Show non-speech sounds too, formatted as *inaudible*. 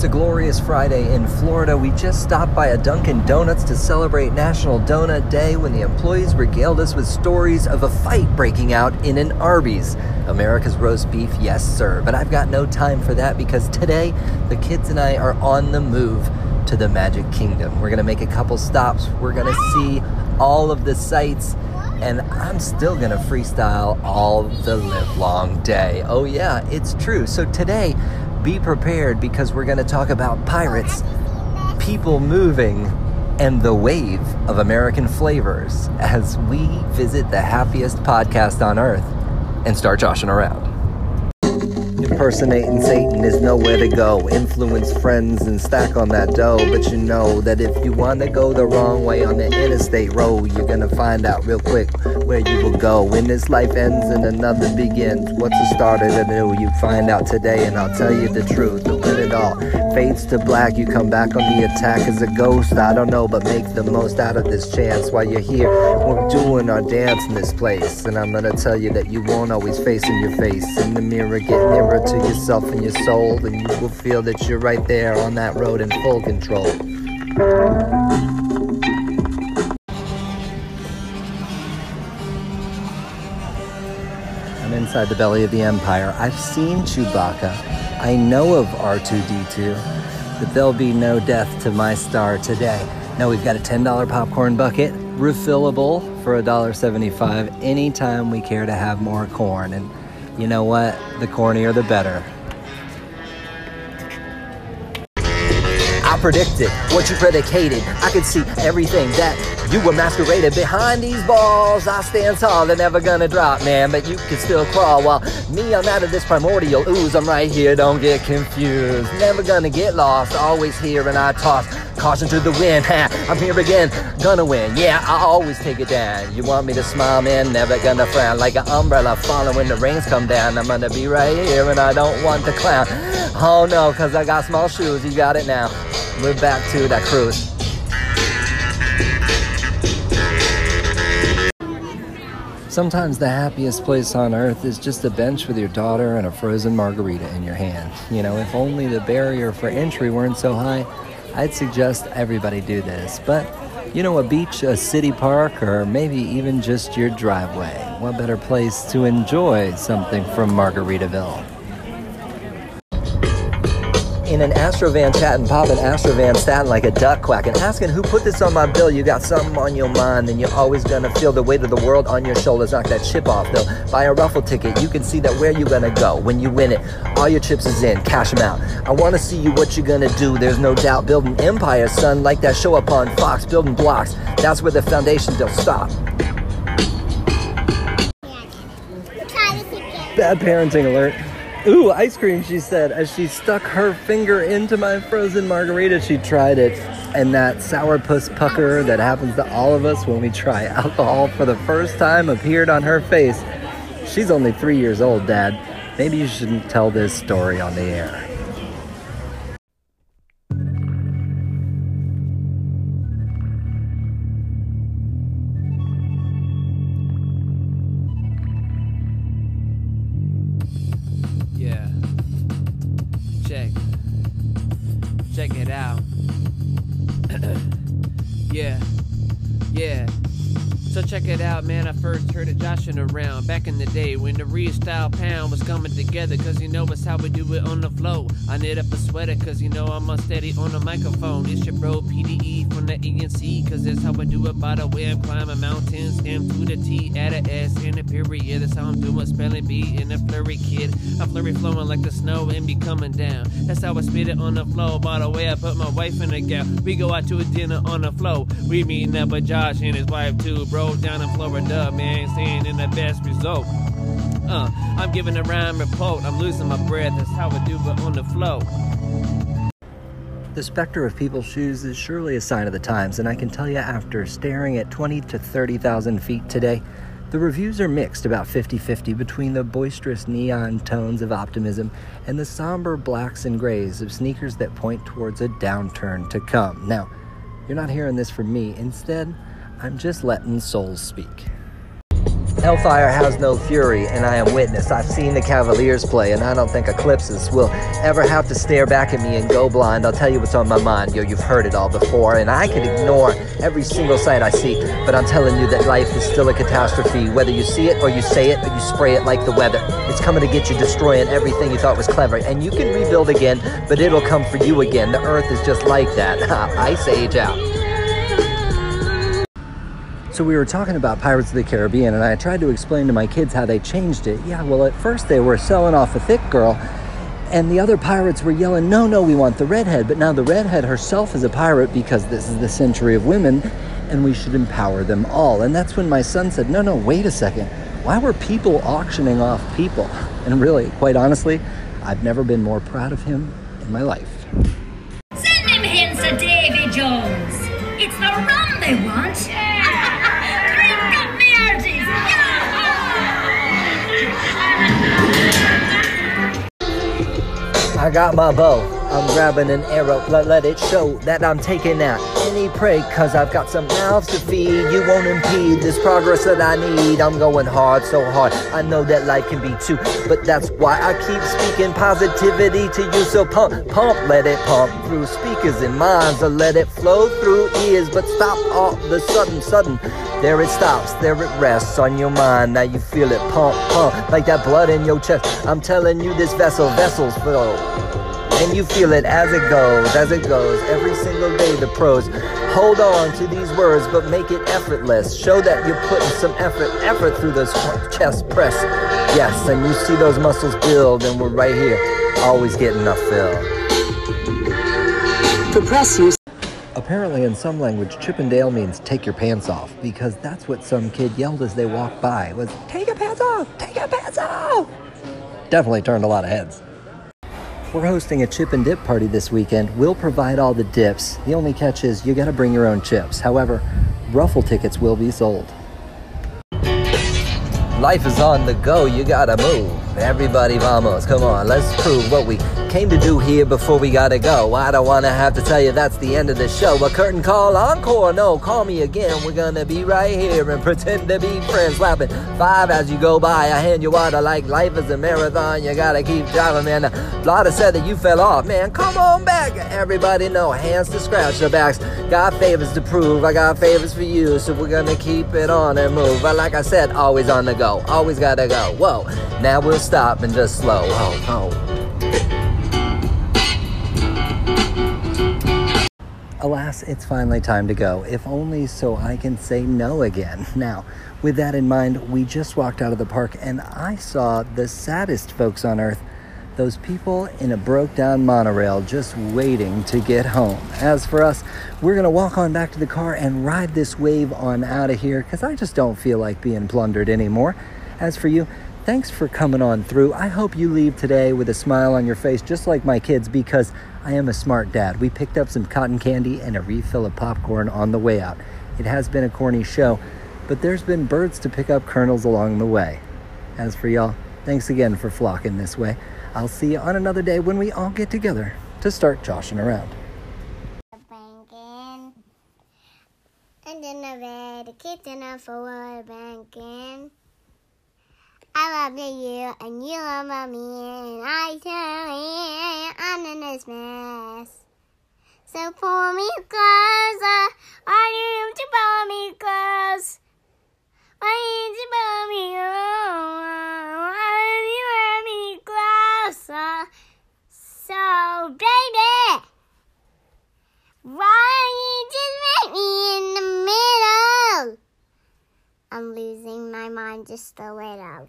It's a glorious Friday in Florida. We just stopped by a Dunkin' Donuts to celebrate National Donut Day when the employees regaled us with stories of a fight breaking out in an Arby's. America's roast beef, yes, sir. But I've got no time for that because today the kids and I are on the move to the Magic Kingdom. We're going to make a couple stops. We're going to see all of the sights and I'm still gonna freestyle all the live long day. Oh, yeah, it's true. So today, be prepared because we're gonna talk about pirates, people moving, and the wave of American flavors as we visit the happiest podcast on earth and start joshing around. Impersonating Satan is nowhere to go. Influence friends and stack on that dough. But you know that if you want to go the wrong way on the interstate road, you're gonna find out real quick where you will go. When this life ends and another begins, what's the start of the new? You find out today, and I'll tell you the truth. And when it all fades to black, you come back on the attack as a ghost. I don't know, but make the most out of this chance while you're here. We're doing our dance in this place, and I'm gonna tell you that you won't always face in your face. In the mirror, get nearer to yourself and your soul, and you will feel that you're right there on that road in full control. I'm inside the belly of the Empire. I've seen Chewbacca. I know of R2D2, but there'll be no death to my star today. Now we've got a $10 popcorn bucket, refillable for $1.75 anytime we care to have more corn. And you know what? The cornier the better. I predicted what you predicated. I could see everything that you were masqueraded behind these balls. I stand tall, they're never gonna drop, man, but you can still crawl. While me, I'm out of this primordial ooze. I'm right here, don't get confused. Never gonna get lost, always here and I toss. Caution to the wind, *laughs* ha, I'm here again, gonna win. Yeah, I always take it down. You want me to smile, man, never gonna frown. Like an umbrella falling when the rains come down. I'm gonna be right here and I don't want to clown. Oh no, cause I got small shoes, you got it now. We're back to that cruise. Sometimes the happiest place on earth is just a bench with your daughter and a frozen margarita in your hand. You know, if only the barrier for entry weren't so high, I'd suggest everybody do this. But, you know, a beach, a city park, or maybe even just your driveway. What better place to enjoy something from Margaritaville? In an Astrovan chatting, popping Astrovan statin like a duck quacking, asking who put this on my bill. You got something on your mind, then you're always gonna feel the weight of the world on your shoulders. Knock that chip off though. Buy a ruffle ticket, you can see that where you're gonna go when you win it. All your chips is in, cash them out. I wanna see you what you're gonna do. There's no doubt building empire, son, like that show up on Fox, building blocks. That's where the foundations don't stop. Bad parenting alert. Ooh, ice cream, she said, as she stuck her finger into my frozen margarita. She tried it, and that sourpuss pucker that happens to all of us when we try *laughs* alcohol for the first time appeared on her face. She's only three years old, Dad. Maybe you shouldn't tell this story on the air. Check it out. *clears throat* yeah. Yeah. So check it out, man. I first heard it joshing around back in the day when the restyle pound was coming together. Cause you know it's how we do it on the flow. I knit up a sweater cause you know I'm unsteady on the microphone. It's your bro PDE from the ENC. Cause that's how I do it by the way I'm climbing mountains. M to the T, add a S in a period. Yeah, that's how I'm doing spelling B in a flurry kid. I'm flurry flowing like the snow and be coming down. That's how I spit it on the flow. By the way, I put my wife in a gal. We go out to a dinner on the flow. We meeting up with Josh and his wife too, bro. Down in Florida, man, staying in the best result. Uh, I'm giving a rhyme report. I'm losing my breath. That's how I do it on the flow. The specter of people's shoes is surely a sign of the times, and I can tell you after staring at 20 to 30,000 feet today, the reviews are mixed about 50 50 between the boisterous neon tones of optimism and the somber blacks and grays of sneakers that point towards a downturn to come. Now, you're not hearing this from me. Instead, I'm just letting souls speak. Hellfire has no fury, and I am witness. I've seen the Cavaliers play, and I don't think Eclipses will ever have to stare back at me and go blind. I'll tell you what's on my mind. Yo, you've heard it all before, and I can ignore every single sight I see, but I'm telling you that life is still a catastrophe. Whether you see it or you say it, or you spray it like the weather. It's coming to get you, destroying everything you thought was clever, and you can rebuild again, but it'll come for you again. The earth is just like that. *laughs* Ice Age out. So we were talking about Pirates of the Caribbean, and I tried to explain to my kids how they changed it. Yeah, well, at first they were selling off a thick girl, and the other pirates were yelling, "No, no, we want the redhead." But now the redhead herself is a pirate because this is the century of women, and we should empower them all. And that's when my son said, "No, no, wait a second. Why were people auctioning off people?" And really, quite honestly, I've never been more proud of him in my life. Send him here, Sir Davy Jones. It's the rum they want. I got my bow. I'm grabbing an arrow. Let, let it show that I'm taking out any prey. Cause I've got some mouths to feed. You won't impede this progress that I need. I'm going hard, so hard. I know that life can be too. But that's why I keep speaking positivity to you. So pump, pump, let it pump through speakers and minds. Or let it flow through ears. But stop all the sudden, sudden. There it stops, there it rests on your mind. Now you feel it pump, pump, like that blood in your chest. I'm telling you, this vessel, vessels flow. And you feel it as it goes, as it goes. Every single day, the pros hold on to these words, but make it effortless. Show that you're putting some effort, effort through this chest press. Yes, and you see those muscles build, and we're right here, always getting enough fill. To press you, Apparently, in some language, Chippendale means take your pants off because that's what some kid yelled as they walked by was take your pants off, take your pants off. Definitely turned a lot of heads. We're hosting a chip and dip party this weekend. We'll provide all the dips. The only catch is you got to bring your own chips. However, ruffle tickets will be sold. Life is on the go, you gotta move. Everybody, vamos, come on, let's prove what we came to do here before we gotta go. I don't wanna have to tell you that's the end of the show. A curtain call, encore, no, call me again. We're gonna be right here and pretend to be friends. Slapping five as you go by. I hand you water like life is a marathon. You gotta keep driving, man. Blotter said that you fell off, man. Come on back. Everybody know, hands to scratch the backs. Got favors to prove, I got favors for you. So we're gonna keep it on and move. But like I said, always on the go, always gotta go. Whoa, now we'll stop and just slow. Oh, oh. Alas, it's finally time to go, if only so I can say no again. *laughs* Now, with that in mind, we just walked out of the park and I saw the saddest folks on earth. Those people in a broke down monorail just waiting to get home. As for us, we're gonna walk on back to the car and ride this wave on out of here because I just don't feel like being plundered anymore. As for you, thanks for coming on through. I hope you leave today with a smile on your face, just like my kids, because I am a smart dad. We picked up some cotton candy and a refill of popcorn on the way out. It has been a corny show, but there's been birds to pick up kernels along the way. As for y'all, thanks again for flocking this way. I'll see you on another day when we all get together to start joshing around. banking. And then I read the kitchen for banking. I love you and you love me and I tell you I'm in this mess. So pull me closer, uh, I need to pull me close. I need to pull me close. I need to pull me closer. Uh. So baby. Why you just make me in the middle? I'm losing my mind just a little.